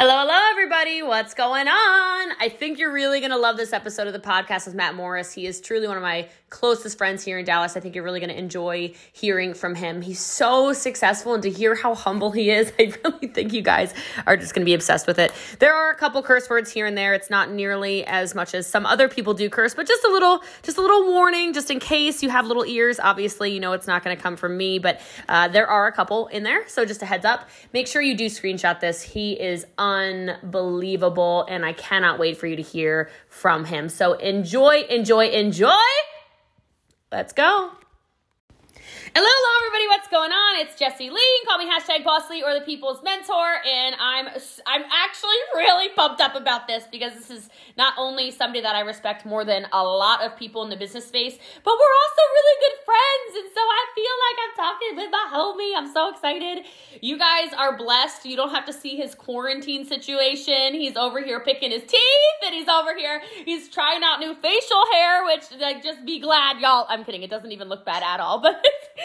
Hello, hello, everybody. What's going on? I think you're really going to love this episode of the podcast with Matt Morris. He is truly one of my closest friends here in Dallas. I think you're really going to enjoy hearing from him. He's so successful, and to hear how humble he is, I really think you guys are just going to be obsessed with it. There are a couple curse words here and there. It's not nearly as much as some other people do curse, but just a little, just a little warning, just in case you have little ears. Obviously, you know it's not going to come from me, but uh, there are a couple in there. So just a heads up. Make sure you do screenshot this. He is unbelievable, and I cannot wait for you to hear from him. So enjoy, enjoy, enjoy. Let's go. Hello, hello, everybody. What's going on? It's Jesse Lee. Call me hashtag Boss Lee or the People's Mentor, and I'm I'm actually really pumped up about this because this is not only somebody that I respect more than a lot of people in the business space, but we're also really good friends, and so I feel like I'm talking with my homie. I'm so excited. You guys are blessed. You don't have to see his quarantine situation. He's over here picking his teeth, and he's over here. He's trying out new facial hair, which like just be glad, y'all. I'm kidding. It doesn't even look bad at all, but.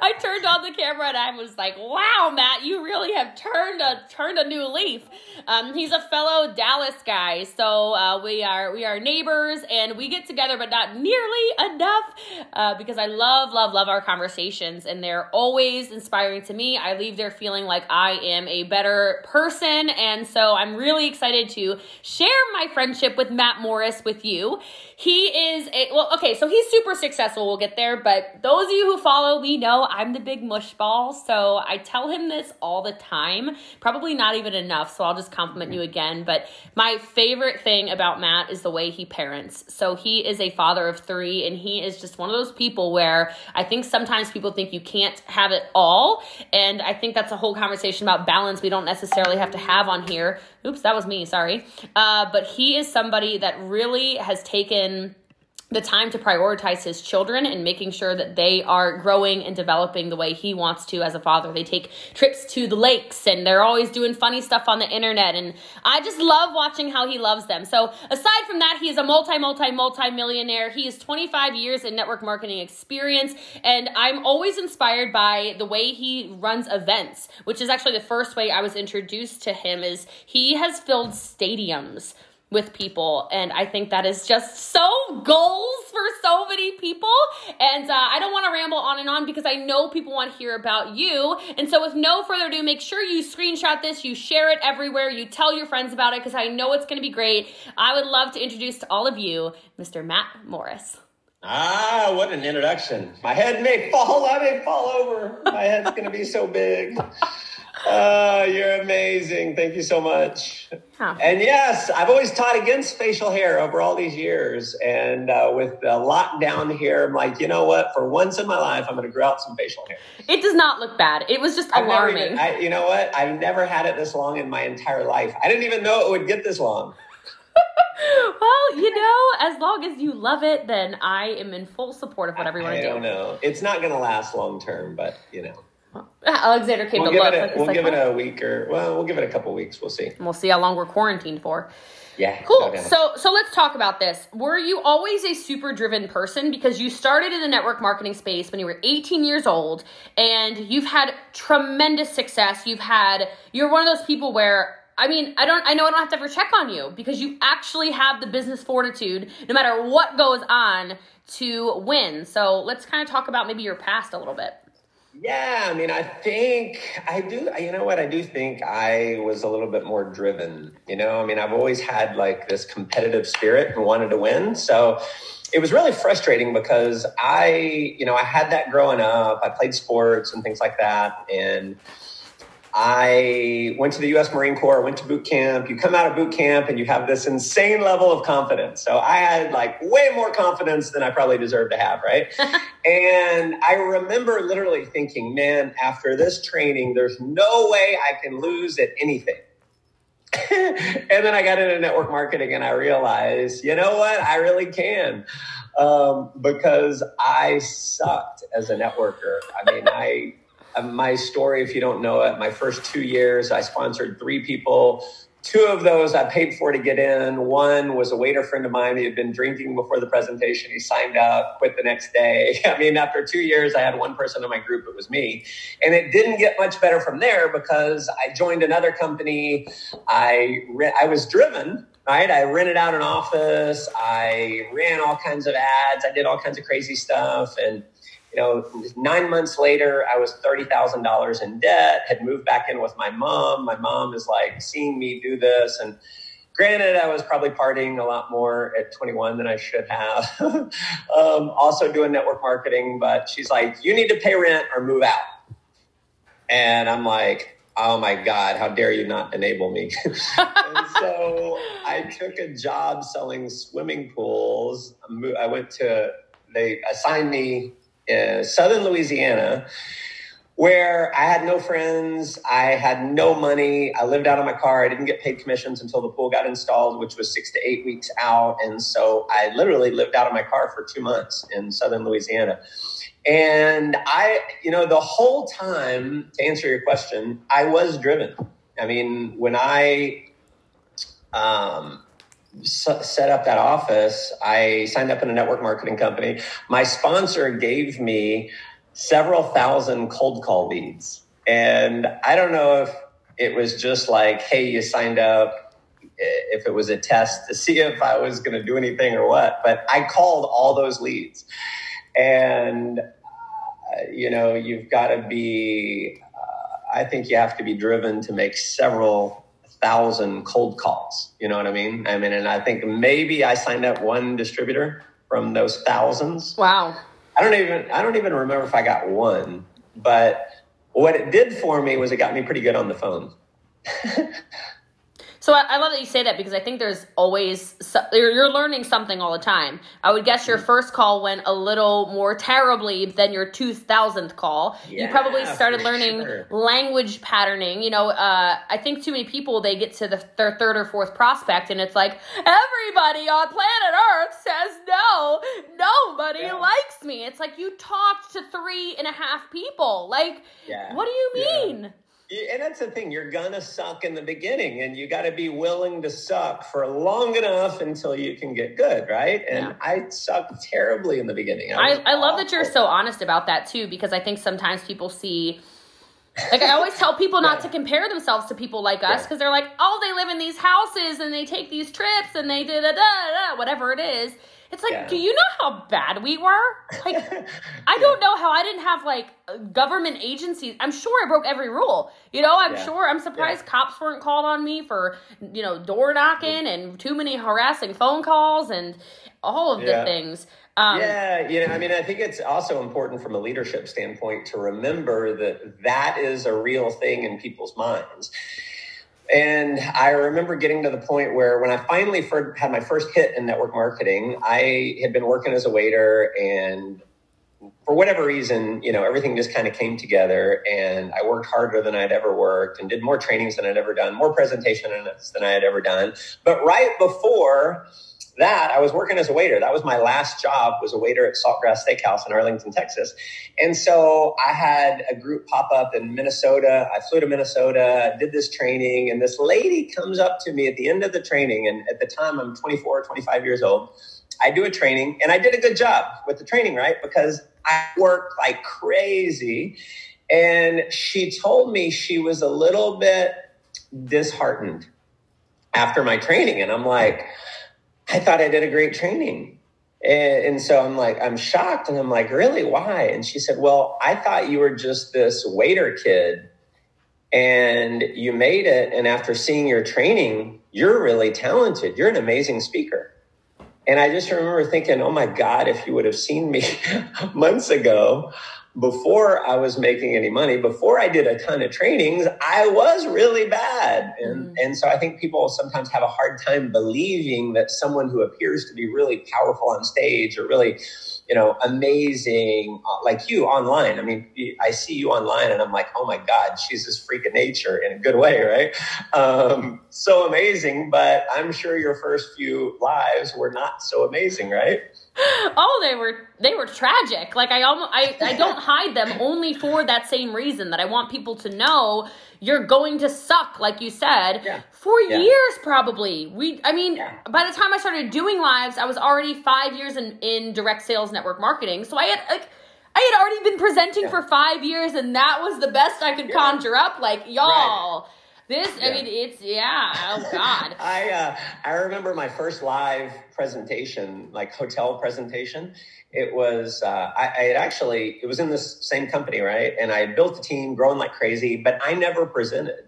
I turned on the camera and I was like, "Wow, Matt, you really have turned a turned a new leaf." Um, he's a fellow Dallas guy, so uh, we are we are neighbors and we get together, but not nearly enough uh, because I love love love our conversations and they're always inspiring to me. I leave there feeling like I am a better person, and so I'm really excited to share my friendship with Matt Morris with you. He is a well, okay, so he's super successful. We'll get there, but those of you who follow me know I'm the big mush ball, so I tell him this all the time. Probably not even enough, so I'll just compliment you again. But my favorite thing about Matt is the way he parents. So he is a father of three, and he is just one of those people where I think sometimes people think you can't have it all. And I think that's a whole conversation about balance we don't necessarily have to have on here. Oops, that was me, sorry. Uh, but he is somebody that really has taken the time to prioritize his children and making sure that they are growing and developing the way he wants to as a father. They take trips to the lakes and they're always doing funny stuff on the internet. And I just love watching how he loves them. So, aside from that, he is a multi, multi, multi millionaire. He is 25 years in network marketing experience. And I'm always inspired by the way he runs events, which is actually the first way I was introduced to him is he has filled stadiums with people and i think that is just so goals for so many people and uh, i don't want to ramble on and on because i know people want to hear about you and so with no further ado make sure you screenshot this you share it everywhere you tell your friends about it because i know it's going to be great i would love to introduce to all of you mr matt morris Ah, what an introduction. My head may fall, I may fall over. My head's going to be so big. Oh, you're amazing. Thank you so much. Huh. And yes, I've always taught against facial hair over all these years. And uh, with the lockdown here, I'm like, you know what? For once in my life, I'm going to grow out some facial hair. It does not look bad. It was just I've alarming. Even, I, you know what? I've never had it this long in my entire life. I didn't even know it would get this long. well, you know, as long as you love it, then I am in full support of whatever you want to do. I don't know. It's not going to last long term, but you know. Alexander came we'll to. It a, we'll like, give it a oh. week or well, we'll give it a couple weeks. We'll see. We'll see how long we're quarantined for. Yeah. Cool. No so so let's talk about this. Were you always a super driven person because you started in the network marketing space when you were 18 years old and you've had tremendous success. You've had you're one of those people where I mean, I don't I know I don't have to ever check on you because you actually have the business fortitude no matter what goes on to win. So let's kind of talk about maybe your past a little bit. Yeah, I mean, I think I do. You know what? I do think I was a little bit more driven. You know, I mean, I've always had like this competitive spirit and wanted to win. So it was really frustrating because I, you know, I had that growing up. I played sports and things like that. And I went to the US Marine Corps, went to boot camp. You come out of boot camp and you have this insane level of confidence. So I had like way more confidence than I probably deserved to have, right? and I remember literally thinking, man, after this training, there's no way I can lose at anything. and then I got into network marketing and I realized, you know what? I really can. Um, because I sucked as a networker. I mean, I Uh, my story, if you don't know it, my first two years, I sponsored three people two of those I paid for to get in. One was a waiter friend of mine. He had been drinking before the presentation. He signed up, quit the next day. I mean, after two years, I had one person in my group. It was me. And it didn't get much better from there because I joined another company. I, re- I was driven right? I rented out an office. I ran all kinds of ads. I did all kinds of crazy stuff. And you know, nine months later, I was $30,000 in debt, had moved back in with my mom. My mom is like seeing me do this. And granted, I was probably partying a lot more at 21 than I should have. um, also doing network marketing, but she's like, you need to pay rent or move out. And I'm like, oh my God, how dare you not enable me? and so I took a job selling swimming pools. I went to, they assigned me uh, southern Louisiana, where I had no friends, I had no money, I lived out of my car, I didn't get paid commissions until the pool got installed, which was six to eight weeks out, and so I literally lived out of my car for two months in southern Louisiana. And I, you know, the whole time, to answer your question, I was driven. I mean, when I um, set up that office, I signed up in a network marketing company. My sponsor gave me several thousand cold call leads. And I don't know if it was just like, hey, you signed up, if it was a test to see if I was going to do anything or what. But I called all those leads. And, uh, you know, you've got to be, uh, I think you have to be driven to make several thousand cold calls. You know what I mean? I mean, and I think maybe I signed up one distributor from those thousands. Wow. I don't even I don't even remember if I got one, but what it did for me was it got me pretty good on the phone. So I, I, love that you say that because I think there's always you're, you're, learning something all the time. I would guess your first call went a little more terribly than your two thousandth call. Yeah, you probably started learning sure. language patterning. You know, uh, I think too many people they get to the, their third or fourth prospect and it's like everybody on planet Earth says no, nobody yeah. likes me. It's like you talked to three and a half people. Like, yeah. what do you mean? And that's the thing, you're gonna suck in the beginning, and you got to be willing to suck for long enough until you can get good, right? And yeah. I sucked terribly in the beginning. I, I, I love that you're so honest about that too, because I think sometimes people see. Like I always tell people not to compare themselves to people like us because they're like, oh, they live in these houses and they take these trips and they da da da whatever it is. It's like, yeah. do you know how bad we were? Like, I don't know how I didn't have like government agencies. I'm sure I broke every rule. You know, I'm yeah. sure. I'm surprised yeah. cops weren't called on me for you know door knocking mm. and too many harassing phone calls and all of the things. Um, yeah, you know, I mean, I think it's also important from a leadership standpoint to remember that that is a real thing in people's minds. And I remember getting to the point where when I finally had my first hit in network marketing, I had been working as a waiter and for whatever reason, you know, everything just kind of came together and I worked harder than I'd ever worked and did more trainings than I'd ever done, more presentation than I had ever done. But right before that, I was working as a waiter. That was my last job was a waiter at Saltgrass Steakhouse in Arlington, Texas. And so I had a group pop up in Minnesota. I flew to Minnesota, did this training, and this lady comes up to me at the end of the training. And at the time, I'm 24, 25 years old. I do a training, and I did a good job with the training, right? Because I worked like crazy. And she told me she was a little bit disheartened after my training. And I'm like, I thought I did a great training. And, and, so I'm like, I'm shocked. And I'm like, really? Why? And she said, well, I thought you were just this waiter kid and you made it. And after seeing your training, you're really talented. You're an amazing speaker. And I just remember thinking, oh my God, if you would have seen me months ago, before I was making any money, before I did a ton of trainings, I was really bad. And, mm. and so I think people sometimes have a hard time believing that someone who appears to be really powerful on stage or really, you know, amazing, uh, like you online. I mean, I see you online and I'm like, oh my God, she's this freak of nature in a good way, right? Um, so amazing. But I'm sure your first few lives were not so amazing, right? oh, they were they were tragic. Like I almost I, I don't hide them only for that same reason that I want people to know you're going to suck, like you said, Yeah. for Yeah. years probably. We I mean, Yeah. by the time I started doing lives, I was already five years in, in direct sales network marketing. So I had like I had already been presenting for five years and that was the best I could conjure up. Like, y'all. This I mean it's yeah, oh God. I uh, I remember my first live presentation, like hotel presentation. It was uh, I, I had actually it was in this same company, right? And I built a team, growing like crazy, but I never presented.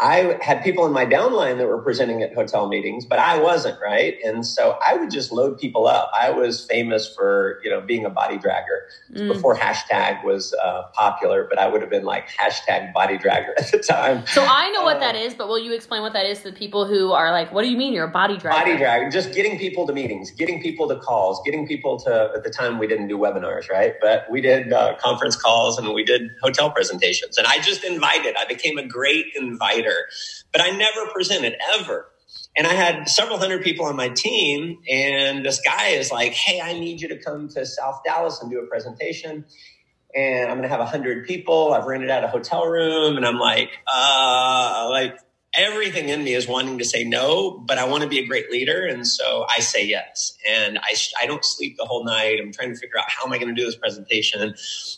I had people in my downline that were presenting at hotel meetings, but I wasn't, right? And so I would just load people up. I was famous for, you know, being a body dragger Mm. before hashtag was uh, popular, but I would have been like hashtag body dragger at the time. So I know what Uh, that is, but will you explain what that is to the people who are like, "What do you mean you're a body dragger?" Body drag, just getting people to meetings, getting people to calls, getting people to, at the time we didn't do webinars, right? But we did uh, conference calls and we did hotel presentations. And I just invited, I became a great inviter, but I never presented ever. And I had several hundred people on my team. And this guy is like, Hey, I need you to come to South Dallas and do a presentation. And I'm going to have a hundred people. I've rented out a hotel room. And I'm like, uh, like, everything in me is wanting to say no, but I want to be a great leader. And so I say yes. And I, I don't sleep the whole night. I'm trying to figure out how am I going to do this presentation.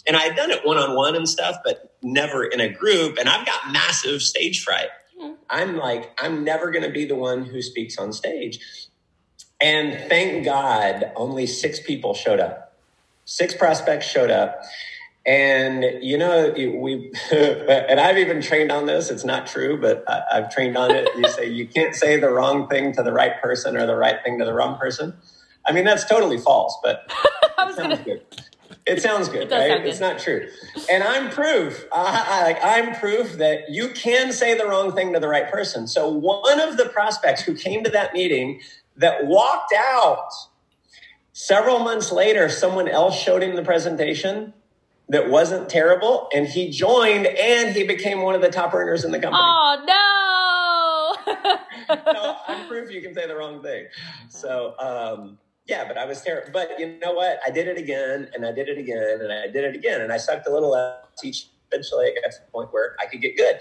And I had done it one on one and stuff, but never in a group. And I've got massive stage fright. Mm-hmm. I'm like, I'm never going to be the one who speaks on stage. And thank God, only six people showed up. Six prospects showed up. And you know, we and I've even trained on this. It's not true, but I, I've trained on it. You say you can't say the wrong thing to the right person or the right thing to the wrong person. I mean, that's totally false, but it sounds gonna. good. It sounds good, does right? sound good. It's not true, and I'm proof. I, I, like I'm proof that you can say the wrong thing to the right person. So one of the prospects who came to that meeting that walked out several months later, someone else showed him the presentation that wasn't terrible, and he joined, and he became one of the top earners in the company. Oh no! no, I'm proof you can say the wrong thing. So, um, yeah, but I was terrible. But you know what? I did it again, and I did it again, and I did it again, and I sucked a little at each. Eventually, I got to the point where I could get good.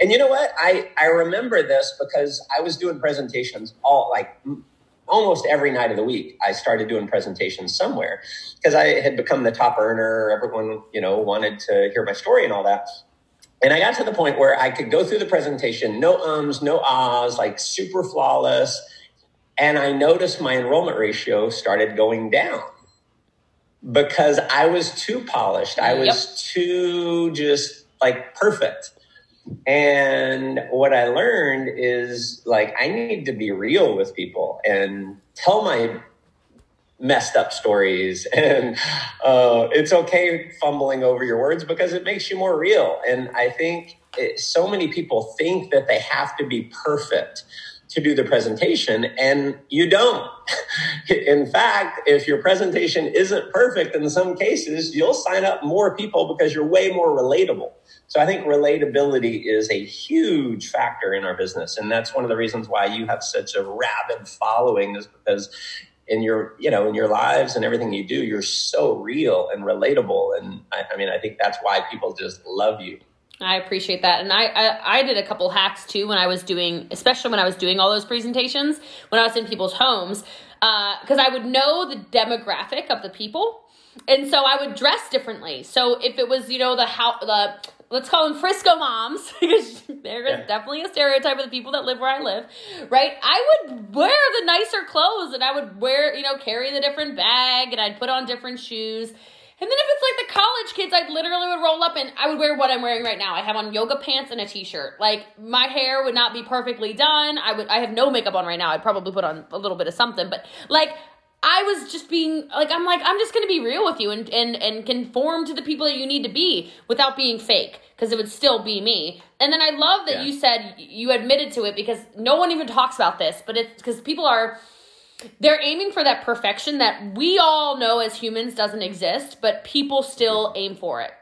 And you know what? I I remember this because I was doing presentations all like almost every night of the week. I started doing presentations somewhere because I had become the top earner. Everyone, you know, wanted to hear my story and all that. And I got to the point where I could go through the presentation, no ums, no ahs, like super flawless. And I noticed my enrollment ratio started going down because I was too polished. I was too just like perfect. And what I learned is like, I need to be real with people and tell my messed up stories. And uh, it's okay fumbling over your words because it makes you more real. And I think it, so many people think that they have to be perfect to do the presentation, and you don't. in fact, if your presentation isn't perfect in some cases, you'll sign up more people because you're way more relatable. So I think relatability is a huge factor in our business. And that's one of the reasons why you have such a rabid following is because in your, you know, in your lives and everything you do, you're so real and relatable. And I, I mean, I think that's why people just love you. I appreciate that, and I, I I did a couple hacks too when I was doing, especially when I was doing all those presentations when I was in people's homes, uh, because I would know the demographic of the people, and so I would dress differently. So if it was you know the how the let's call them Frisco moms because there is Yeah. definitely a stereotype of the people that live where I live, right? I would wear the nicer clothes and I would wear you know carry the different bag and I'd put on different shoes. And then if it's like the college kids, I'd literally would roll up and I would wear what I'm wearing right now. I have on yoga pants and a t-shirt. Like my hair would not be perfectly done. I would I have no makeup on right now. I'd probably put on a little bit of something, but like I was just being like I'm like I'm just going to be real with you and and and conform to the people that you need to be without being fake because it would still be me. And then I love that Yeah. you said you admitted to it because no one even talks about this, but it's because people are they're aiming for that perfection that we all know as humans doesn't exist, but people still aim for it.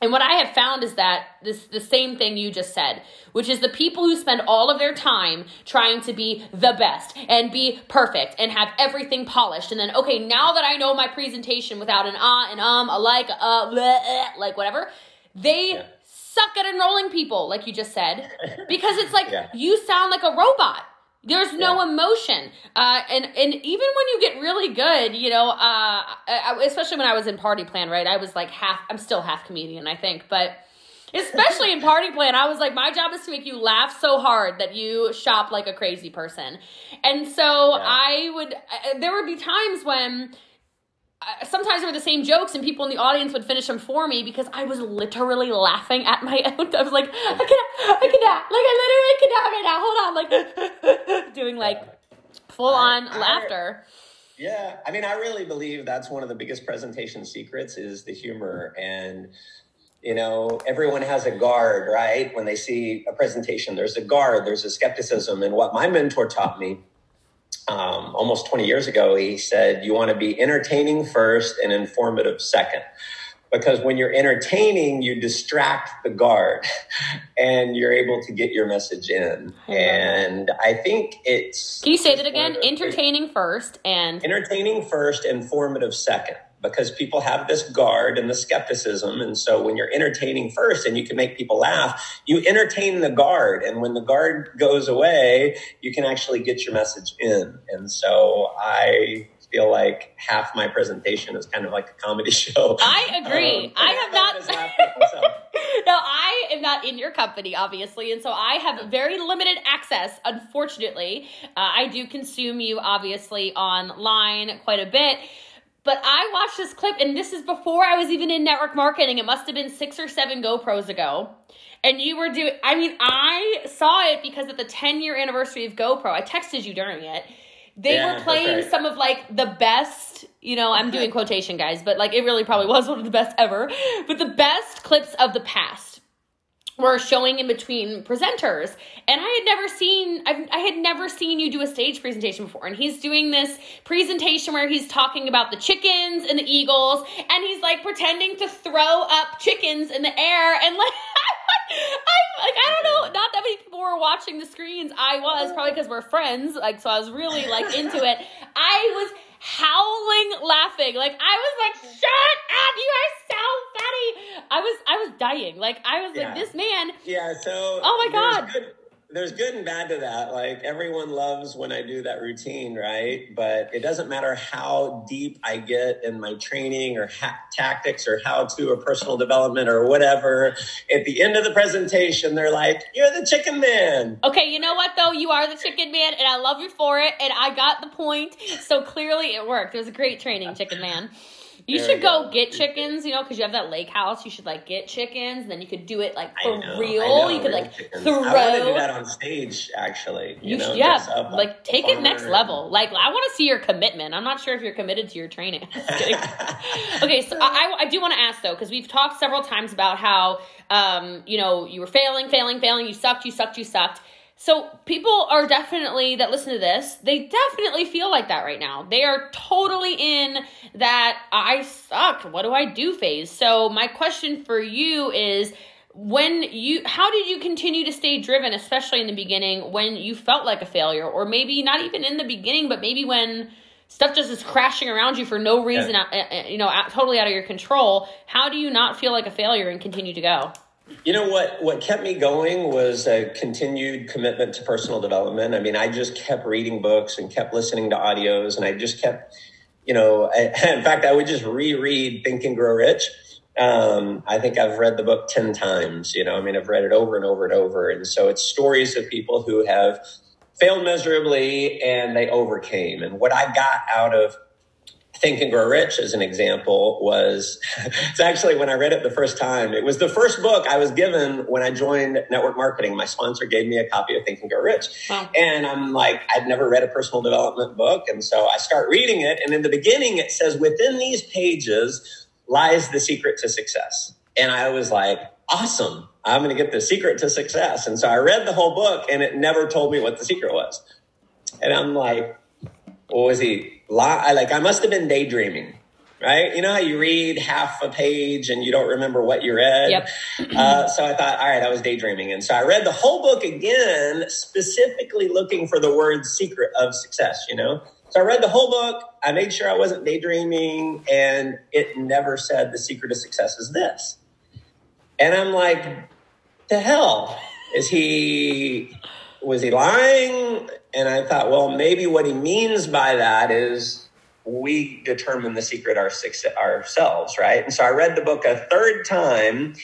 And what I have found is that this the same thing you just said, which is the people who spend all of their time trying to be the best and be perfect and have everything polished, and then okay, now that I know my presentation without an ah, an um, a like, a uh, bleh, like whatever, they yeah. suck at enrolling people, like you just said, because it's like yeah. you sound like a robot. There's no yeah. emotion, uh, and and even when you get really good, you know, uh, especially when I was in Party Plan, right? I was like half. I'm still half comedian, I think, but especially in Party Plan, I was like, my job is to make you laugh so hard that you shop like a crazy person, and so yeah. I would. There would be times when sometimes they were the same jokes and people in the audience would finish them for me because I was literally laughing at my own. I was like, I cannot, I cannot, like I literally cannot right now. Hold on, like doing like full on I, laughter. yeah, I mean, I really believe that's one of the biggest presentation secrets is the humor and you know everyone has a guard right when they see a presentation there's a guard there's a skepticism and what my mentor taught me um, almost 20 years ago, he said, You want to be entertaining first and informative second. Because when you're entertaining, you distract the guard and you're able to get your message in. And I think it's. Can you say that again? Entertaining first and. Entertaining first, informative second because people have this guard and the skepticism. And so when you're entertaining first and you can make people laugh, you entertain the guard. And when the guard goes away, you can actually get your message in. And so I feel like half my presentation is kind of like a comedy show. I agree. Um, I have not. no, I am not in your company, obviously, and so I have very limited access. Unfortunately, uh, I do consume you obviously online quite a bit. But I watched this clip, and this is before I was even in network marketing. It must have been six or seven GoPros ago. And you were doing, I mean, I saw it because at the 10 year anniversary of GoPro, I texted you during it. They yeah, were playing right. some of like the best, you know, I'm doing quotation guys, but like it really probably was one of the best ever, but the best clips of the past were showing in between presenters. And i had never seen I've, i had never seen you do a stage presentation before. And he's doing this presentation where he's talking about the chickens and the eagles. And he's like pretending to throw up chickens in the air. And like I like I don't know, not that many people were watching the screens. I was probably because we're friends, like so I was really like into it. I was howling laughing. Like I was like, "Shut up! You are so funny." I was I was dying. Like I was yeah. like, "This man." Yeah. So. Oh my god. Good, there's good and bad to that. Like everyone loves when I do that routine, right? But it doesn't matter how deep I get in my training or ha- tactics or how to or personal development or whatever. At the end of the presentation, they're like, "You're the chicken man." Okay, you know what though? You are the chicken man, and I love you for it. And I got the point. So clearly, it worked. It was a great training, chicken man. You should go, go get chickens, you know, because you have that lake house. You should like get chickens, and then you could do it like for know, real. You could like chickens. throw. I want to do that on stage, actually. You, you know, yeah, up, like, take it next level. Like I want to see your commitment. I'm not sure if you're committed to your training. okay, so I, I do want to ask though, because we've talked several times about how um, you know you were failing, failing, failing. You sucked, you sucked, you sucked. So people are definitely that listen to this, they definitely feel like that right now. They are totally in that I suck. What do I do phase. So my question for you is when you how did you continue to stay driven especially in the beginning when you felt like a failure or maybe not even in the beginning but maybe when stuff just is crashing around you for no reason yeah. You know totally out of your control how do you not feel like a failure and continue to go you know what? What kept me going was a continued commitment to personal development. I mean, I just kept reading books and kept listening to audios, and I just kept, you know, I, in fact, I would just reread Think and Grow Rich. Um, I think I've read the book ten times. You know, I mean, I've read it over and over and over, and so it's stories of people who have failed miserably and they overcame. And what I got out of Think and Grow Rich, as an example, was it's actually when I read it the first time. It was the first book I was given when I joined network marketing. My sponsor gave me a copy of Think and Grow Rich. Wow. And I'm like, I'd never read a personal development book. And so I start reading it. And in the beginning, it says, within these pages lies the secret to success. And I was like, awesome. I'm going to get the secret to success. And so I read the whole book and it never told me what the secret was. And I'm like, what was he? Like I must have been daydreaming right? You know how you read half a page and you don't remember what you read? Yep. uh, so I thought, all right, I was daydreaming. And so I read the whole book again, specifically looking for the word secret of success, you know? So I read the whole book. I made sure I wasn't daydreaming, and it never said the secret of success is this. And I'm like, the hell? Is he, was he lying? And I thought, well, maybe what he means by that is we determine the secret our, ourselves, right? And so I read the book a third time,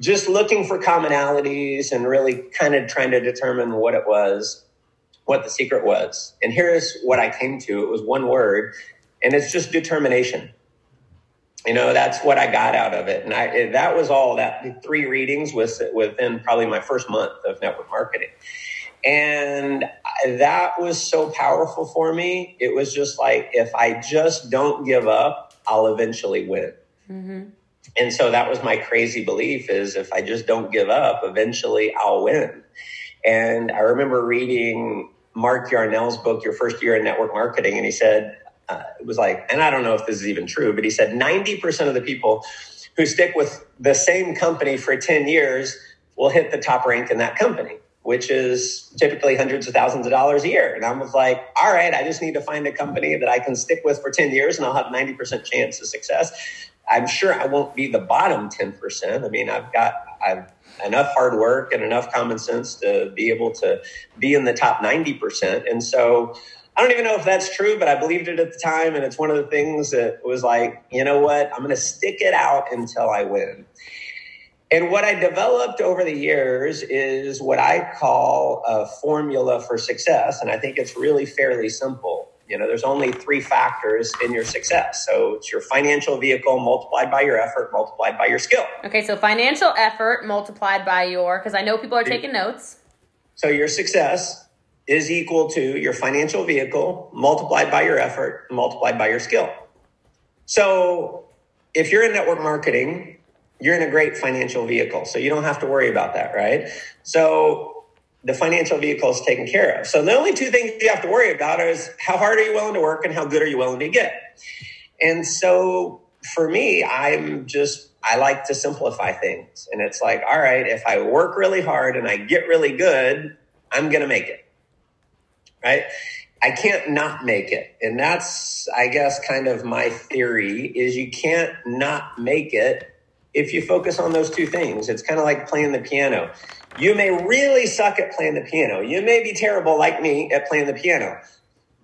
just looking for commonalities and really kind of trying to determine what it was, what the secret was. And here's what I came to it was one word, and it's just determination. You know, that's what I got out of it. And I, that was all that three readings was within probably my first month of network marketing. And that was so powerful for me. It was just like, if I just don't give up, I'll eventually win. Mm-hmm. And so that was my crazy belief is if I just don't give up, eventually I'll win. And I remember reading Mark Yarnell's book, Your First Year in Network Marketing. And he said, uh, it was like, and I don't know if this is even true, but he said 90% of the people who stick with the same company for 10 years will hit the top rank in that company which is typically hundreds of thousands of dollars a year. And I was like, all right, I just need to find a company that I can stick with for 10 years and I'll have 90% chance of success. I'm sure I won't be the bottom 10%. I mean, I've got I've enough hard work and enough common sense to be able to be in the top 90%. And so I don't even know if that's true, but I believed it at the time. And it's one of the things that was like, you know what? I'm going to stick it out until I win. And what I developed over the years is what I call a formula for success. And I think it's really fairly simple. You know, there's only three factors in your success. So it's your financial vehicle multiplied by your effort, multiplied by your skill. Okay, so financial effort multiplied by your, because I know people are taking notes. So your success is equal to your financial vehicle multiplied by your effort, multiplied by your skill. So if you're in network marketing, you're in a great financial vehicle. So you don't have to worry about that, right? So the financial vehicle is taken care of. So the only two things you have to worry about is how hard are you willing to work and how good are you willing to get? And so for me, I'm just, I like to simplify things. And it's like, all right, if I work really hard and I get really good, I'm going to make it. Right? I can't not make it. And that's, I guess, kind of my theory is you can't not make it if you focus on those two things. It's kind of like playing the piano. You may really suck at playing the piano. You may be terrible like me at playing the piano.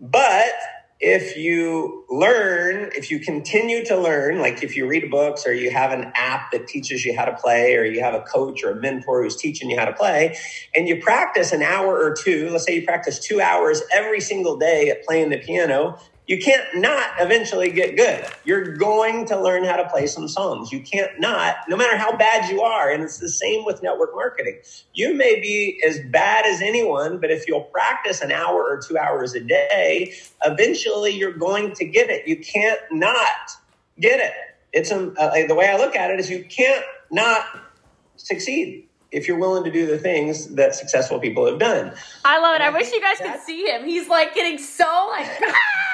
But if you learn, if you continue to learn, like if you read books or you have an app that teaches you how to play, or you have a coach or a mentor who's teaching you how to play, and you practice an hour or two, let's say you practice two hours every single day at playing the piano, you can't not eventually get good. You're going to learn how to play some songs. You can't not, no matter how bad you are. And it's the same with network marketing. You may be as bad as anyone, but if you'll practice an hour or two hours a day, eventually you're going to get it. You can't not get it. It's a, uh, the way I look at it is you can't not succeed if you're willing to do the things that successful people have done. I love it. I, I wish you guys could see him. He's like getting so like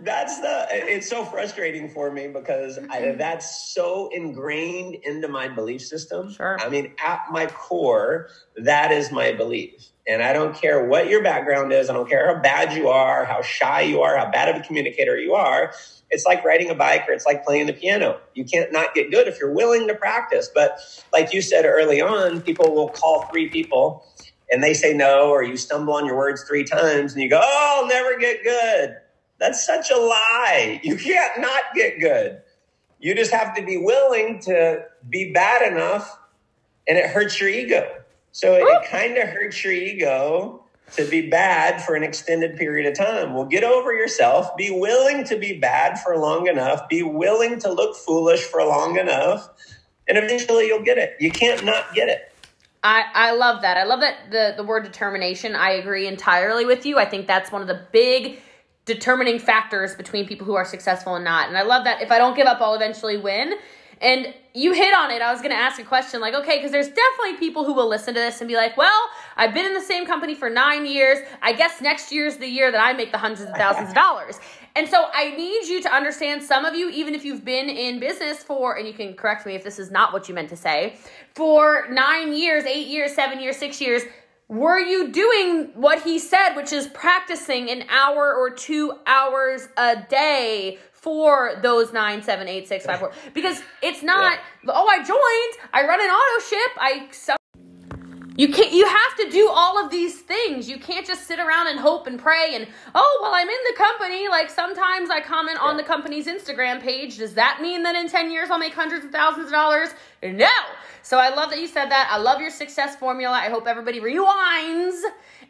that's the it's so frustrating for me because I, mm-hmm. that's so ingrained into my belief system. Sure. i mean at my core that is my belief. And i don't care what your background is. I don't care how bad you are how shy you are how bad of a communicator you are. It's like riding a bike or it's like playing the piano. You can't not get good if you're willing to practice. But like you said early on people will call three people and they say no or you stumble on your words three times and you go oh i'll never get good that's such a lie. You can't not get good. You just have to be willing to be bad enough and it hurts your ego. So it, it kind of hurts your ego to be bad for an extended period of time. Well, get over yourself. Be willing to be bad for long enough. Be willing to look foolish for long enough. And eventually you'll get it. You can't not get it. I, I love that. I love that the, the word determination. I agree entirely with you. I think that's one of the big determining factors between people who are successful and not. And I love that if I don't give up, I'll eventually win. And you hit on it. I was going to ask a question like, okay, because there's definitely people who will listen to this and be like, well, I've been in the same company for nine years. I guess next year's the year that I make the hundreds of thousands of dollars. And so I need you to understand some of you, even if you've been in business for, and you can correct me if this is not what you meant to say, for nine years, eight years, seven years, six years, were you doing what he said, which is practicing an hour or two hours a day for those nine, seven, eight, six, five, four? Because it's not, yeah. oh, I joined, I run an auto ship, I you can't you have to do all of these things. You can't just sit around and hope and pray and oh well I'm in the company. Like sometimes I comment on the company's Instagram page. Does that mean that in 10 years I'll make hundreds of thousands of dollars? No. So I love that you said that. I love your success formula. I hope everybody rewinds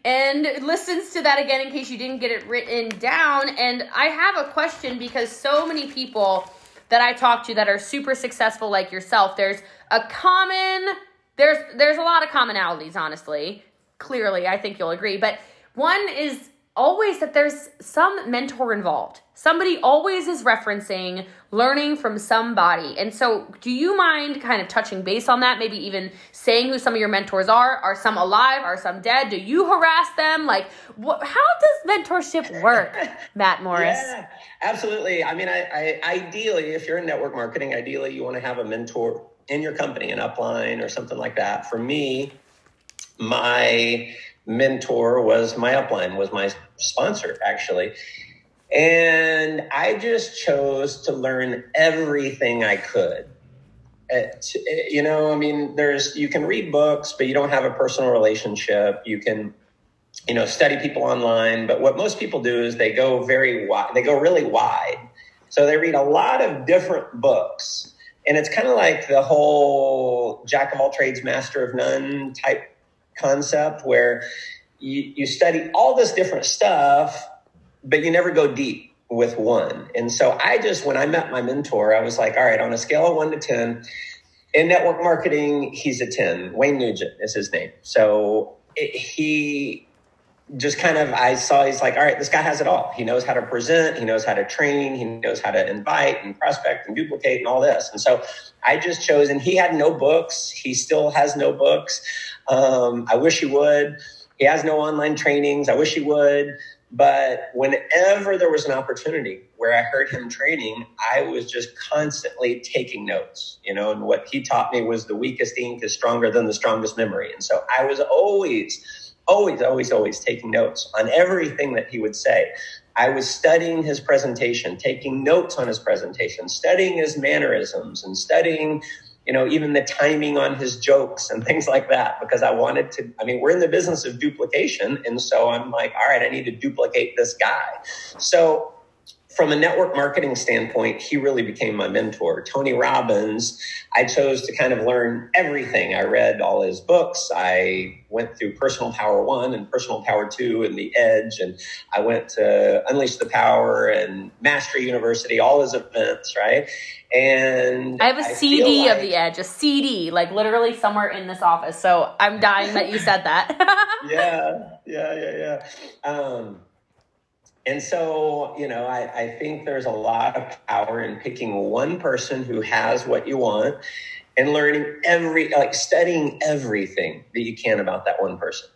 and listens to that again in case you didn't get it written down. And I have a question because so many people that I talk to that are super successful like yourself, there's a common there's there's a lot of commonalities, honestly. Clearly, I think you'll agree. But one is always that there's some mentor involved. Somebody always is referencing learning from somebody. And so, do you mind kind of touching base on that? Maybe even saying who some of your mentors are? Are some alive? Are some dead? Do you harass them? Like, what, how does mentorship work, Matt Morris? Yeah, absolutely. I mean, I, I, ideally, if you're in network marketing, ideally you want to have a mentor in your company, an upline or something like that. For me, my mentor was my upline, was my sponsor actually. And I just chose to learn everything I could. Eh, it, eh, you know, I mean, there's, you can read books, but you don't have a personal relationship. You can, you know, study people online. But what most people do is they go very wide, they go really wide. So they read a lot of different books and it's kind of like the whole jack of all trades, master of none type concept where you, you study all this different stuff, but you never go deep with one. And so I just, when I met my mentor, I was like, all right, on a scale of one to 10, in network marketing, he's a 10. Wayne Nugent is his name. So it, he just kind of I saw he's like, all right, this guy has it all. He knows how to present, he knows how to train, he knows how to invite and prospect and duplicate and all this. And so I just chose, and he had no books. He still has no books. Um, I wish he would. He has no online trainings. I wish he would. But whenever there was an opportunity where I heard him training, I was just constantly taking notes, you know, and what he taught me was the weakest ink is stronger than the strongest memory. And so I was always always, always, always taking notes on everything that he would say. I was studying his presentation, taking notes on his presentation, studying his mannerisms and studying, you know, even the timing on his jokes and things like that because I wanted to. I mean, we're in the business of duplication. And so I'm like, all right, I need to duplicate this guy. So from a network marketing standpoint, he really became my mentor. Tony Robbins, I chose to kind of learn everything. I read all his books. I went through Personal Power One and Personal Power Two and The Edge, and I went to Unleash the Power and Mastery University, all his events, right? And I have a I CD like, of The Edge, a CD, like literally somewhere in this office. So I'm dying that you said that. yeah, yeah, yeah, yeah. Um, and so, you know, I, I think there's a lot of power in picking one person who has what you want and learning every, like studying everything that you can about that one person.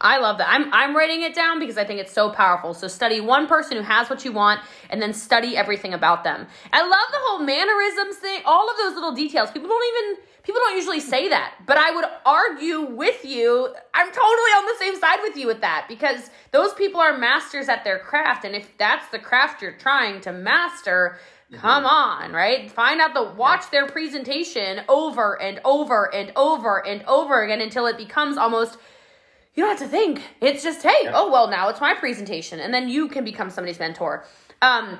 I love that. I'm I'm writing it down because I think it's so powerful. So study one person who has what you want and then study everything about them. I love the whole mannerisms thing, all of those little details. People don't even people don't usually say that, but I would argue with you. I'm totally on the same side with you with that because those people are masters at their craft and if that's the craft you're trying to master, mm-hmm. come on, right? Find out the watch their presentation over and over and over and over again until it becomes almost you don't have to think. It's just, hey, yeah. oh, well, now it's my presentation. And then you can become somebody's mentor. Um,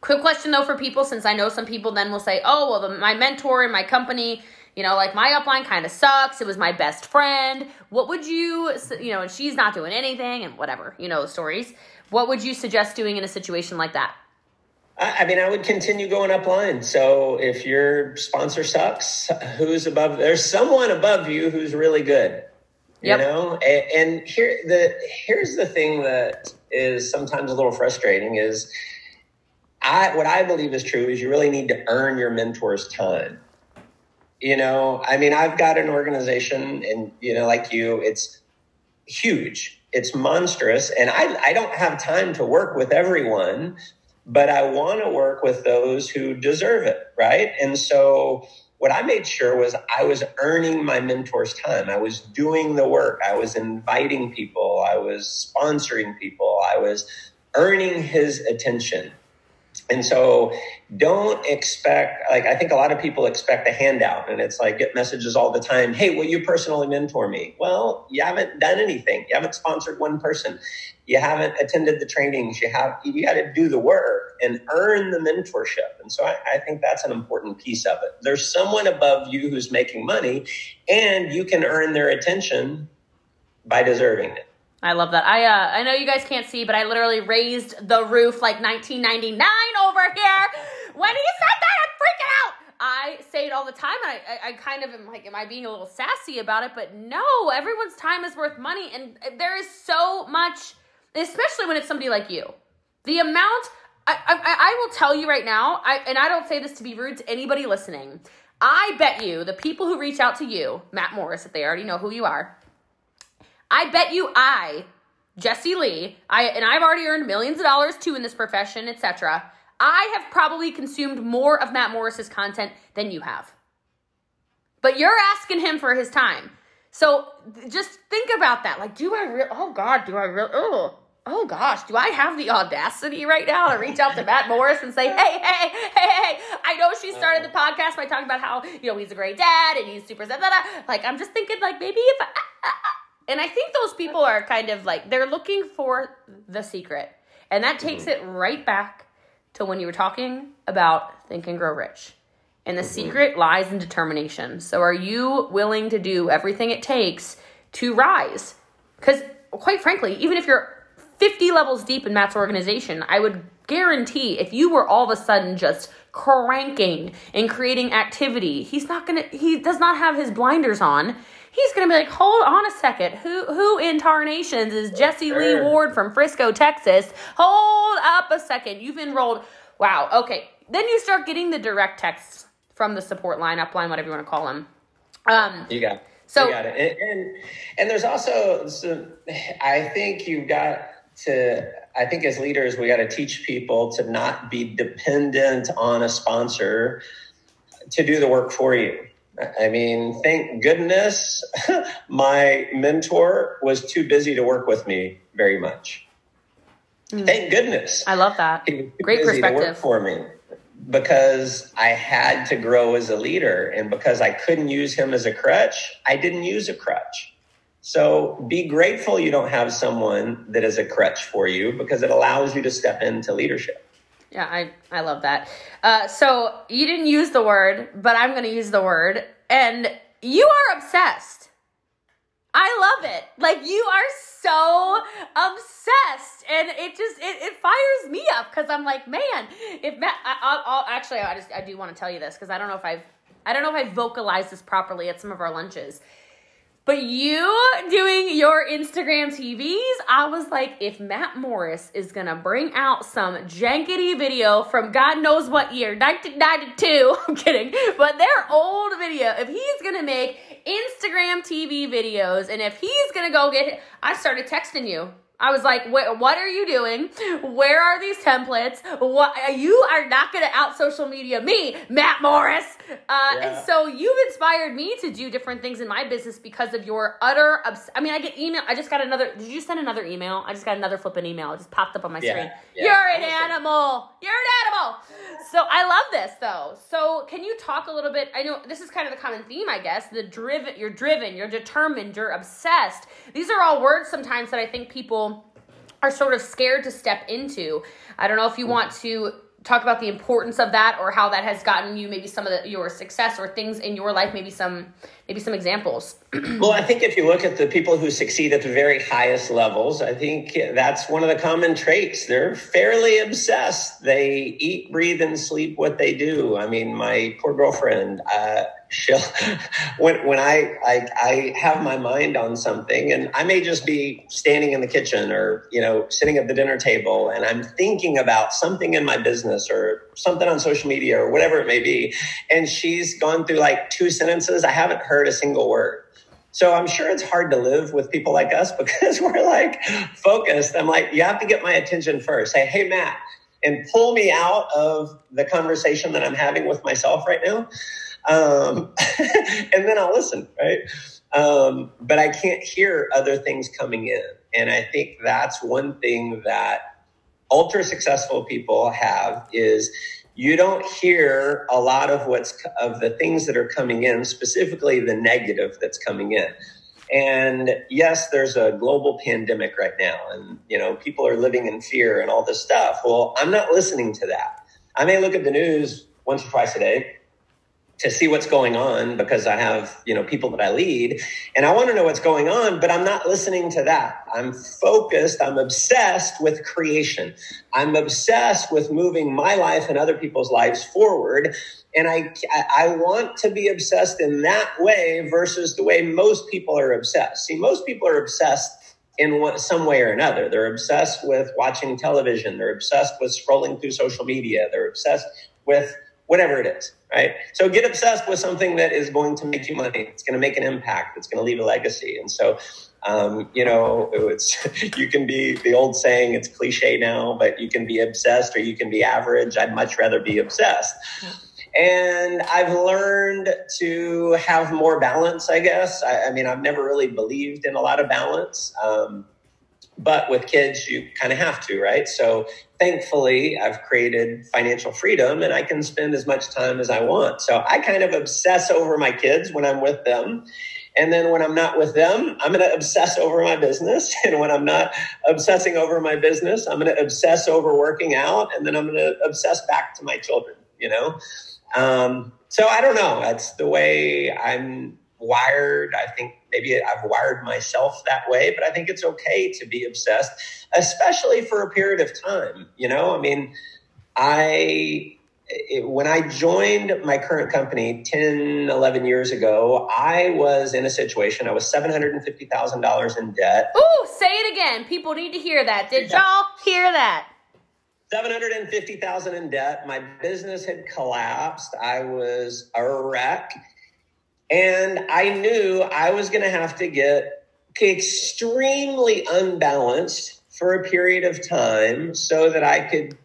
quick question though for people, since I know some people then will say, oh, well, the, my mentor in my company, you know, like my upline kind of sucks. It was my best friend. What would you, you know, and she's not doing anything and whatever, you know, stories. What would you suggest doing in a situation like that? I mean, I would continue going upline. So if your sponsor sucks, who's above? There's someone above you who's really good. Yep. You know, and, and here the here's the thing that is sometimes a little frustrating is I what I believe is true is you really need to earn your mentor's time. You know, I mean, I've got an organization, and you know, like you, it's huge, it's monstrous, and I I don't have time to work with everyone, but I want to work with those who deserve it, right? And so what I made sure was I was earning my mentor's time. I was doing the work. I was inviting people. I was sponsoring people. I was earning his attention. And so don't expect, like, I think a lot of people expect a handout and it's like get messages all the time. Hey, will you personally mentor me? Well, you haven't done anything. You haven't sponsored one person. You haven't attended the trainings. You have, you got to do the work and earn the mentorship. And so I, I think that's an important piece of it. There's someone above you who's making money and you can earn their attention by deserving it. I love that. I uh, I know you guys can't see, but I literally raised the roof like 1999 over here. When he said that, I'm freaking out. I say it all the time, and I, I kind of am like, am I being a little sassy about it? But no, everyone's time is worth money, and there is so much, especially when it's somebody like you. The amount I, I, I will tell you right now, I, and I don't say this to be rude to anybody listening. I bet you the people who reach out to you, Matt Morris, if they already know who you are, I bet you I, Jesse Lee, I and I've already earned millions of dollars too in this profession, etc. I have probably consumed more of Matt Morris's content than you have. But you're asking him for his time. So just think about that. Like, do I really, oh God, do I really, oh, oh gosh, do I have the audacity right now to reach out to Matt Morris and say, hey, hey, hey, hey, I know she started the uh-huh. podcast by talking about how, you know, he's a great dad and he's super, blah, blah, like, I'm just thinking, like, maybe if I, and I think those people are kind of like, they're looking for the secret. And that takes mm-hmm. it right back to when you were talking about Think and Grow Rich. And the mm-hmm. secret lies in determination. So, are you willing to do everything it takes to rise? Because, quite frankly, even if you're 50 levels deep in Matt's organization, I would guarantee if you were all of a sudden just cranking and creating activity, he's not gonna, he does not have his blinders on he's gonna be like, hold on a second, who who in tarnations is Jesse. Lee Ward from Frisco, Texas? Hold up a second, you've enrolled. Wow, okay. Then you start getting the direct texts from the support line, upline, whatever you want to call them. Um, you got. So you got it, and, and and there's also some. I think you've got to. I think as leaders, we got to teach people to not be dependent on a sponsor to do the work for you. I mean, thank goodness my mentor was too busy to work with me very much. Mm. Thank goodness. I love that. Great perspective for me because I had to grow as a leader and because I couldn't use him as a crutch, I didn't use a crutch. So be grateful you don't have someone that is a crutch for you because it allows you to step into leadership. Yeah, I, I love that. Uh, so you didn't use the word, but I'm going to use the word. And you are obsessed. I love it. Like you are so obsessed, and it just it, it fires me up because I'm like, man, if Matt, I, will actually I just I do want to tell you this because I don't know if I've I don't know if I vocalized this properly at some of our lunches. But you doing your Instagram TVs, I was like, if Matt Morris is gonna bring out some jankety video from God knows what year, 1992, I'm kidding, but their old video, if he's gonna make Instagram TV videos and if he's gonna go get, I started texting you I was like, what are you doing? Where are these templates? What you are not going to out social media me, Matt Morris. Uh, yeah. And so you've inspired me to do different things in my business because of your utter. Obs- I mean, I get email. I just got another. Did you send another email? I just got another flipping email. It just popped up on my yeah. screen. Yeah. You're an animal. You're an animal. So I love this though. So can you talk a little bit? I know this is kind of the common theme, I guess. The driven. You're driven. You're determined. You're obsessed. These are all words sometimes that I think people are sort of scared to step into. I don't know if you want to talk about the importance of that or how that has gotten you maybe some of the, your success or things in your life maybe some maybe some examples. Well i think if you look at the people who succeed at the very highest levels i think that's one of the common traits. They're fairly obsessed. They eat breathe and sleep what they do. I mean my poor girlfriend uh, she'll when when I, I I have my mind on something and I may just be standing in the kitchen or you know sitting at the dinner table and I'm thinking about something in my business or something on social media or whatever it may be. And she's gone through like two sentences. I haven't heard a single word. So I'm sure it's hard to live with people like us because we're like focused. I'm like you have to get my attention first. Say hey Matt and pull me out of the conversation that I'm having with myself right now. Um, and then I'll listen, right? Um, but I can't hear other things coming in. And I think that's one thing that ultra successful people have is you don't hear a lot of what's of the things that are coming in, specifically the negative that's coming in. And yes, there's a global pandemic right now, and you know people are living in fear and all this stuff. Well, I'm not listening to that. I may look at the news once or twice a day, to see what's going on because I have, you know, people that I lead and I want to know what's going on, but I'm not listening to that. I'm focused, I'm obsessed with creation. I'm obsessed with moving my life and other people's lives forward. And I, I want to be obsessed in that way versus the way most people are obsessed. See, most people are obsessed in some way or another. They're obsessed with watching television. They're obsessed with scrolling through social media. They're obsessed with whatever it is, right? So get obsessed with something that is going to make you money. It's going to make an impact. It's going to leave a legacy. And so, um, you know, it's you can be the old saying. It's cliche now, but you can be obsessed or you can be average. I'd much rather be obsessed. And I've learned to have more balance, I guess. I, I mean, I've never really believed in a lot of balance. Um, but with kids, you kind of have to, right? So thankfully, I've created financial freedom and I can spend as much time as I want. So I kind of obsess over my kids when I'm with them. And then when I'm not with them, I'm going to obsess over my business. And when I'm not obsessing over my business, I'm going to obsess over working out. And then I'm going to obsess back to my children, you know? Um, so I don't know. That's the way I'm wired. I think maybe I've wired myself that way, but I think it's okay to be obsessed, especially for a period of time. You know, I mean, I, it, when I joined my current company 10, 11 years ago, I was in a situation, I was $750,000 in debt. Ooh, say it again. People need to hear that. Did yeah. y'all hear that? 750,000 in debt. My business had collapsed. I was a wreck. And I knew I was going to have to get extremely unbalanced for a period of time so that I could,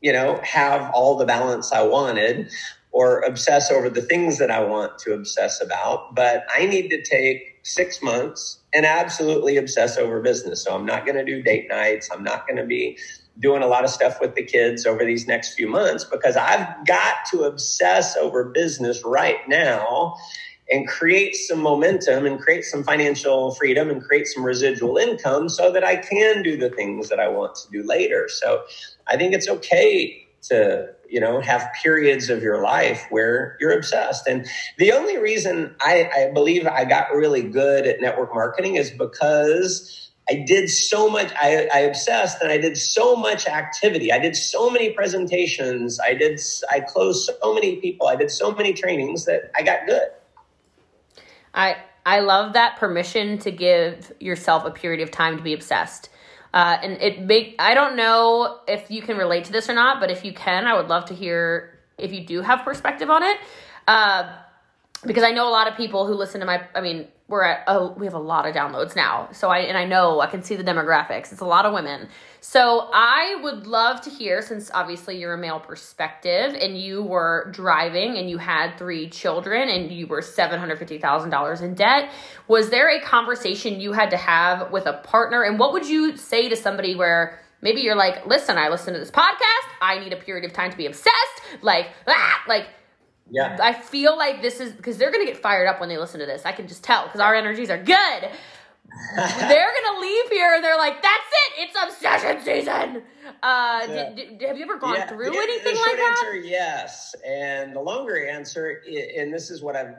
you know, have all the balance I wanted or obsess over the things that I want to obsess about. But I need to take six months and absolutely obsess over business. So I'm not going to do date nights. I'm not going to be doing a lot of stuff with the kids over these next few months because I've got to obsess over business right now and create some momentum and create some financial freedom and create some residual income so that I can do the things that I want to do later. So I think it's okay to you know have periods of your life where you're obsessed and the only reason I, I believe i got really good at network marketing is because I did so much, I, I, obsessed and I did so much activity. I did so many presentations. I did, I closed so many people. I did so many trainings that I got good. I I love that permission to give yourself a period of time to be obsessed. Uh, and it make I don't know if you can relate to this or not, but if you can, I would love to hear if you do have perspective on it. Uh, because I know a lot of people who listen to my I mean, we're at oh we have a lot of downloads now. So I and I know I can see the demographics. It's a lot of women. So I would love to hear, since obviously you're a male perspective and you were driving and you had three children and you were $750,000 in debt, was there a conversation you had to have with a partner? And what would you say to somebody where maybe you're like, listen, I listen to this podcast, I need a period of time to be obsessed, like, ah, like, yeah. I feel like this is because they're gonna get fired up when they listen to this. I can just tell because our energies are good they're gonna leave here and they're like, "That's it, it's obsession season." Uh, yeah. did, did, have you ever gone yeah, through yeah, anything like that? Answer, yes, and the longer answer, and this is what I've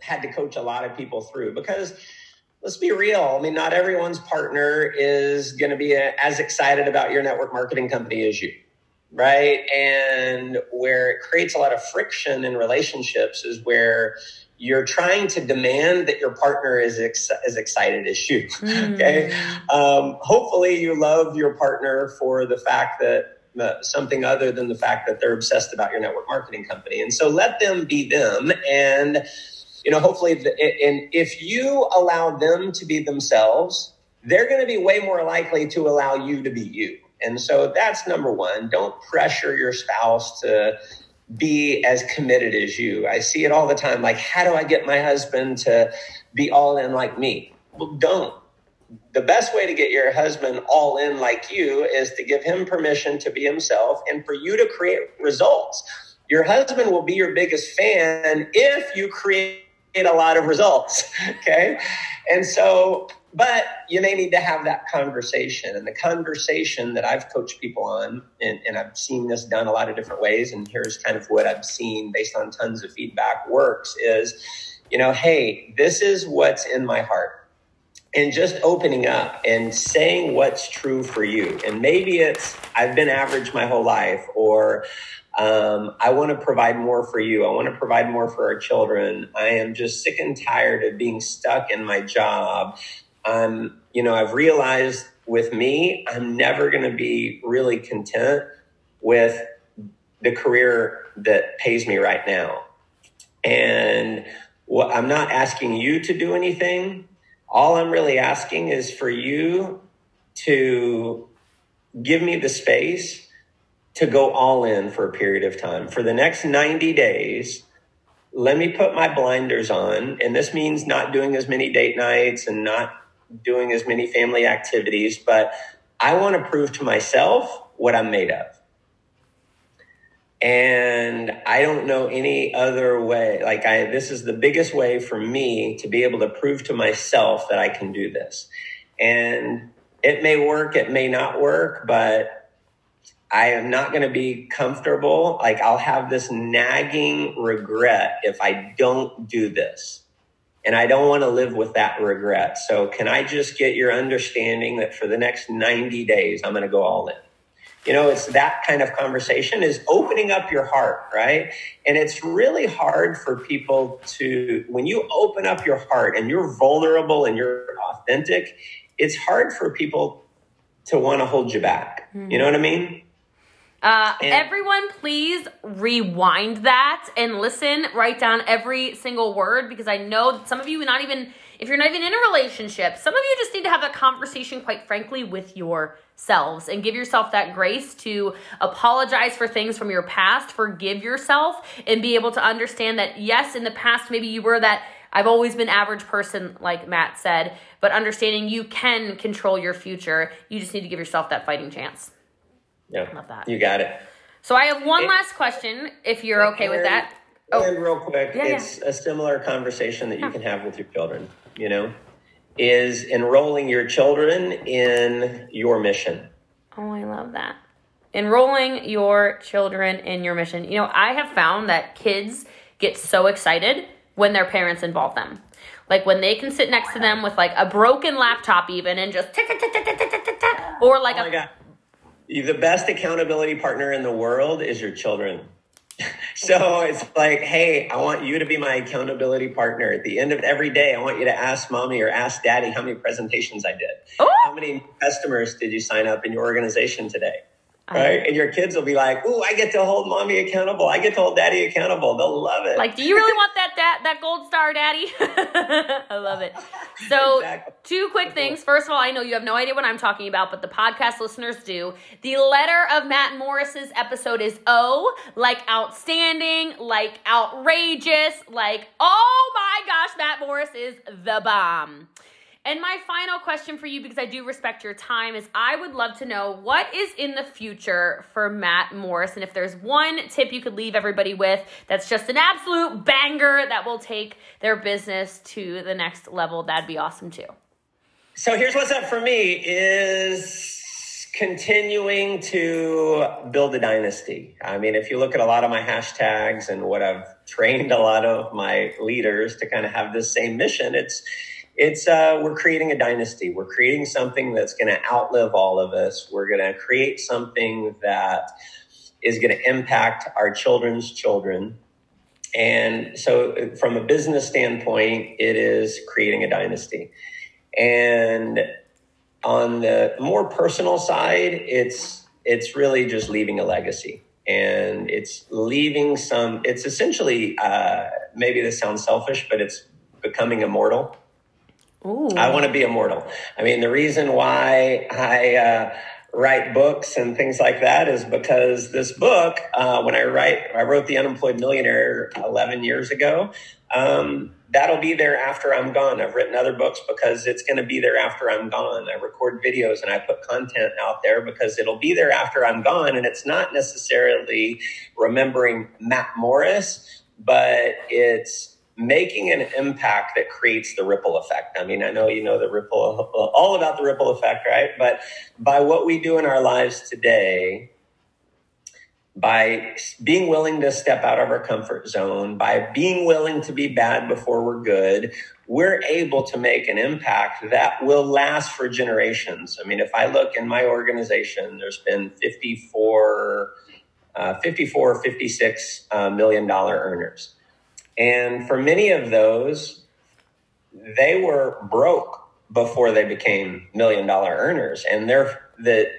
had to coach a lot of people through because let's be real. I mean, not everyone's partner is going to be a, as excited about your network marketing company as you, right? And where it creates a lot of friction in relationships is where you're trying to demand that your partner is ex- as excited as you. okay. Mm. Um, hopefully, you love your partner for the fact that uh, something other than the fact that they're obsessed about your network marketing company. And so let them be them. And, you know, hopefully, the, and if you allow them to be themselves, they're going to be way more likely to allow you to be you. And so that's number one. Don't pressure your spouse to be as committed as you. I see it all the time. Like, how do I get my husband to be all in like me? Well, don't. The best way to get your husband all in like you is to give him permission to be himself and for you to create results. Your husband will be your biggest fan if you create a lot of results. Okay. And so but you may need to have that conversation. And the conversation that I've coached people on, and, and, I've seen this done a lot of different ways, and here's kind of what I've seen based on tons of feedback works is, you know, hey, this is what's in my heart. And just opening up and saying what's true for you. And maybe it's, I've been average my whole life, or um, I want to provide more for you. I want to provide more for our children. I am just sick and tired of being stuck in my job. I'm, you know, I've realized with me, I'm never going to be really content with the career that pays me right now. And what I'm not asking you to do anything. All I'm really asking is for you to give me the space to go all in for a period of time. For the next 90 days, let me put my blinders on. And this means not doing as many date nights and not doing as many family activities, but I want to prove to myself what I'm made of. And I don't know any other way. Like I, this is the biggest way for me to be able to prove to myself that I can do this. And it may work, it may not work, but I am not going to be comfortable. Like I'll have this nagging regret if I don't do this. And I don't want to live with that regret. So can I just get your understanding that for the next 90 days, I'm going to go all in? You know, it's that kind of conversation is opening up your heart, right? And it's really hard for people to, when you open up your heart and you're vulnerable and you're authentic, it's hard for people to want to hold you back. Mm-hmm. You know what I mean? Uh, everyone, please rewind that and listen. Write down every single word because I know that some of you, not even if you're not even in a relationship, some of you just need to have a conversation, quite frankly, with yourselves and give yourself that grace to apologize for things from your past, forgive yourself, and be able to understand that yes, in the past, maybe you were that. I've always been average person, like Matt said, but understanding you can control your future. You just need to give yourself that fighting chance. Yeah. Love that. You got it. So I have one last question, if you're okay and, with that. Oh, and real quick, yeah, it's yeah. a similar conversation that you can have with your children. You know, is enrolling your children in your mission. Oh, I love that. Enrolling your children in your mission. You know, I have found that kids get so excited when their parents involve them. Like when they can sit next to them with like a broken laptop, even and just or like oh a the best accountability partner in the world is your children. so it's like, hey, I want you to be my accountability partner. At the end of every day, I want you to ask mommy or ask daddy how many presentations I did. Oh. How many customers did you sign up in your organization today? Right? And your kids will be like, "Ooh, I get to hold mommy accountable. I get to hold daddy accountable." They'll love it. Like, do you really want that that that gold star, daddy? I love it. So, exactly. two quick things. First of all, I know you have no idea what I'm talking about, but the podcast listeners do. The letter of Matt Morris's episode is O, like outstanding, like outrageous, like oh my gosh, Matt Morris is the bomb. And my final question for you, because I do respect your time, is I would love to know what is in the future for Matt Morris. And if there's one tip you could leave everybody with that's just an absolute banger that will take their business to the next level, that'd be awesome too. So here's what's up for me is continuing to build a dynasty. I mean, if you look at a lot of my hashtags and what I've trained a lot of my leaders to kind of have this same mission, it's it's uh, we're creating a dynasty. We're creating something that's going to outlive all of us. We're going to create something that is going to impact our children's children. And so, from a business standpoint, it is creating a dynasty. And on the more personal side, it's it's really just leaving a legacy, and it's leaving some. It's essentially uh, maybe this sounds selfish, but it's becoming immortal. Ooh. I want to be immortal. I mean, the reason why I uh, write books and things like that is because this book, uh, when I write, I wrote The Unemployed Millionaire 11 years ago. Um, that'll be there after I'm gone. I've written other books because it's going to be there after I'm gone. I record videos and I put content out there because it'll be there after I'm gone. And it's not necessarily remembering Matt Morris, but it's making an impact that creates the ripple effect. I mean, I know you know the ripple, all about the ripple effect, right? But by what we do in our lives today, by being willing to step out of our comfort zone, by being willing to be bad before we're good, we're able to make an impact that will last for generations. I mean, if I look in my organization, there's been 54, uh, 54 56 uh, million dollar earners. And for many of those, they were broke before they became million dollar earners. And their the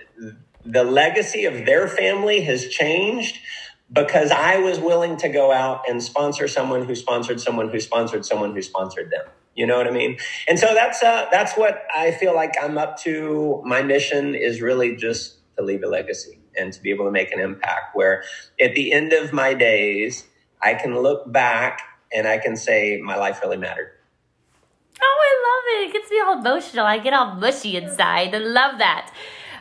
the legacy of their family has changed because I was willing to go out and sponsor someone who sponsored someone who sponsored someone who sponsored them. You know what I mean? And so that's uh, that's what I feel like I'm up to. My mission is really just to leave a legacy and to be able to make an impact. Where at the end of my days, I can look back and I can say my life really mattered. Oh, I love it. It gets me all emotional. I get all mushy inside. I love that.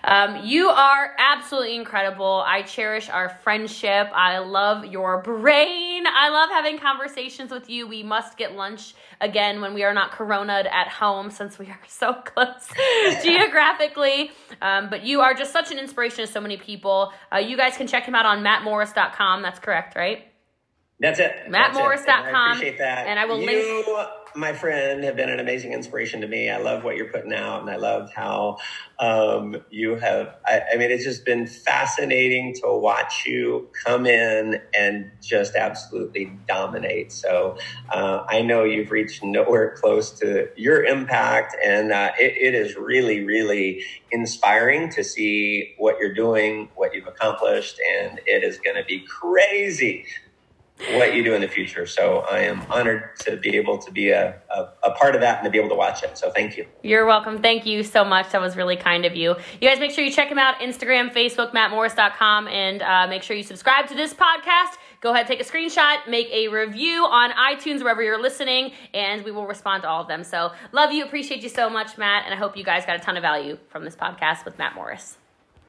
Um, you are absolutely incredible. I cherish our friendship. I love your brain. I love having conversations with you. We must get lunch again when we are not coronaed at home since we are so close geographically. Um, but you are just such an inspiration to so many people. Uh, you guys can check him out on mattmorris.com. That's correct, right? That's it. MattMorris.com. Appreciate that. And I will you, link. my friend, have been an amazing inspiration to me. I love what you're putting out, and I love how um, you have. I, I, mean, it's just been fascinating to watch you come in and just absolutely dominate. So uh, I know you've reached nowhere close to your impact, and uh, it, it is really, really inspiring to see what you're doing, what you've accomplished, and it is going to be crazy what you do in the future. So I am honored to be able to be a, a, a, part of that and to be able to watch it. So thank you. You're welcome. Thank you so much. That was really kind of you. You guys make sure you check him out Instagram, Facebook, mattmorris.com, and uh, make sure you subscribe to this podcast. Go ahead, take a screenshot, make a review on iTunes, wherever you're listening, and we will respond to all of them. So love you, appreciate you so much, Matt, and I hope you guys got a ton of value from this podcast with Matt Morris.